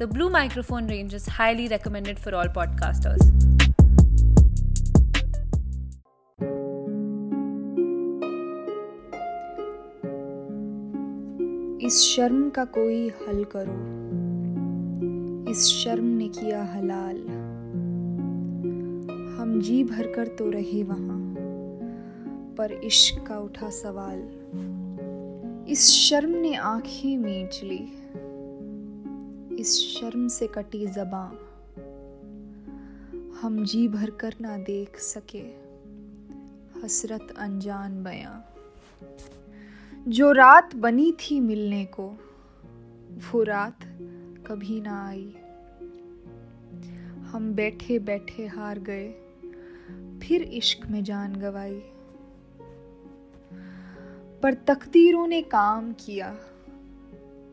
The Blue microphone range is highly recommended for all podcasters. इस शर्म का कोई हल करो। इस शर्म ने किया हलाल। हम जी भर कर तो रहे वहाँ, पर इश्क का उठा सवाल। इस शर्म ने आँखें मींच ली। इस शर्म से कटी जबां हम जी भर कर ना देख सके, हसरत अनजान बयां। जो रात बनी थी मिलने को, वो रात कभी ना आई। हम बैठे बैठे हार गए, फिर इश्क में जान गवाई। पर तकदीरों ने काम किया,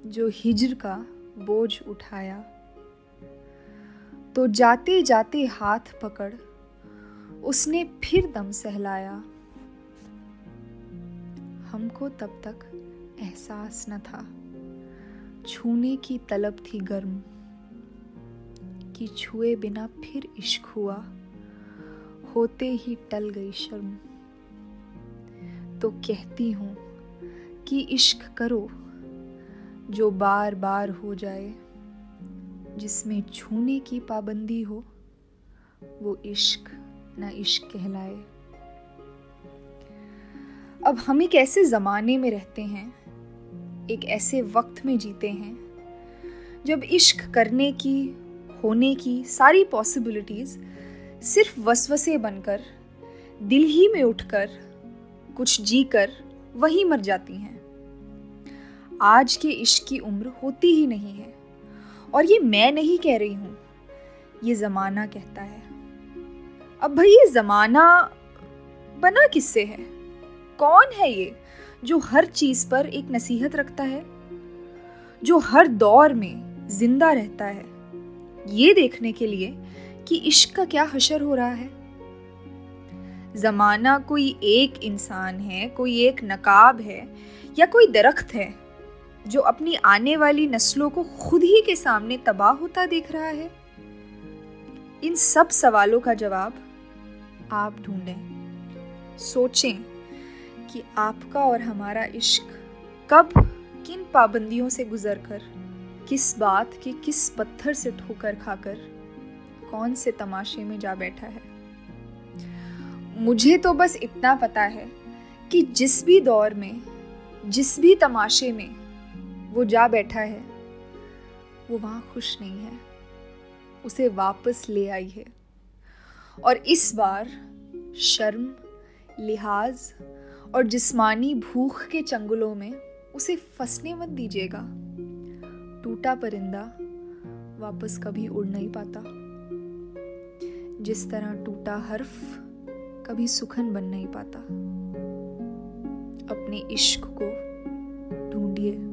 जो हिजर का बोझ उठाया। तो जाते जाते हाथ पकड़, उसने फिर दम सहलाया। हमको तब तक एहसास न था। छूने की तलब थी गर्म, कि छुए बिना फिर इश्क हुआ। होते ही टल गई शर्म। तो कहती हूँ कि इश्क करो। जो बार बार हो जाए, जिसमें छूने की पाबंदी हो, वो इश्क न इश्क कहलाए। अब हम एक ऐसे ज़माने में रहते हैं, एक ऐसे वक्त में जीते हैं, जब इश्क करने की, होने की सारी पॉसिबिलिटीज़ सिर्फ़ वसवसे बनकर, दिल ही में उठकर, कुछ जी कर वहीं मर जाती हैं। आज के इश्क की उम्र होती ही नहीं है। और ये मैं नहीं कह रही हूँ। ये ज़माना कहता है। अब भाई ये ज़माना बना किससे है? कौन है ये जो हर चीज़ पर एक नसीहत रखता है? जो हर दौर में ज़िंदा रहता है? ये देखने के लिए कि इश्क का क्या हशर हो रहा है। जमाना कोई एक इंसान है, कोई एक नकाब है, या कोई दरख्त है जो अपनी आने वाली नस्लों को खुद ही के सामने तबाह होता देख रहा है? इन सब सवालों का जवाब आप ढूंढें। सोचें कि आपका और हमारा इश्क कब, किन पाबंदियों से गुजरकर, किस बात के किस पत्थर से ठोकर खाकर कौन से तमाशे में जा बैठा है? मुझे तो बस इतना पता है कि जिस भी दौर में, जिस भी तमाशे में वो जा बैठा है। वो वहाँ खुश नहीं है। उसे वापस ले आई है। और इस बार शर्म, लिहाज और जिस्मानी भूख के चंगुलों में उसे फंसने मत दीजिएगा। टूटा परिंदा वापस कभी उड़ नहीं पाता। जिस तरह टूटा हर्फ कभी सुखन बन नहीं पाता। अपने इश्क को ढूंढिए।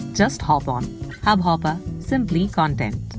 Just hop on. Hubhopper, simply content.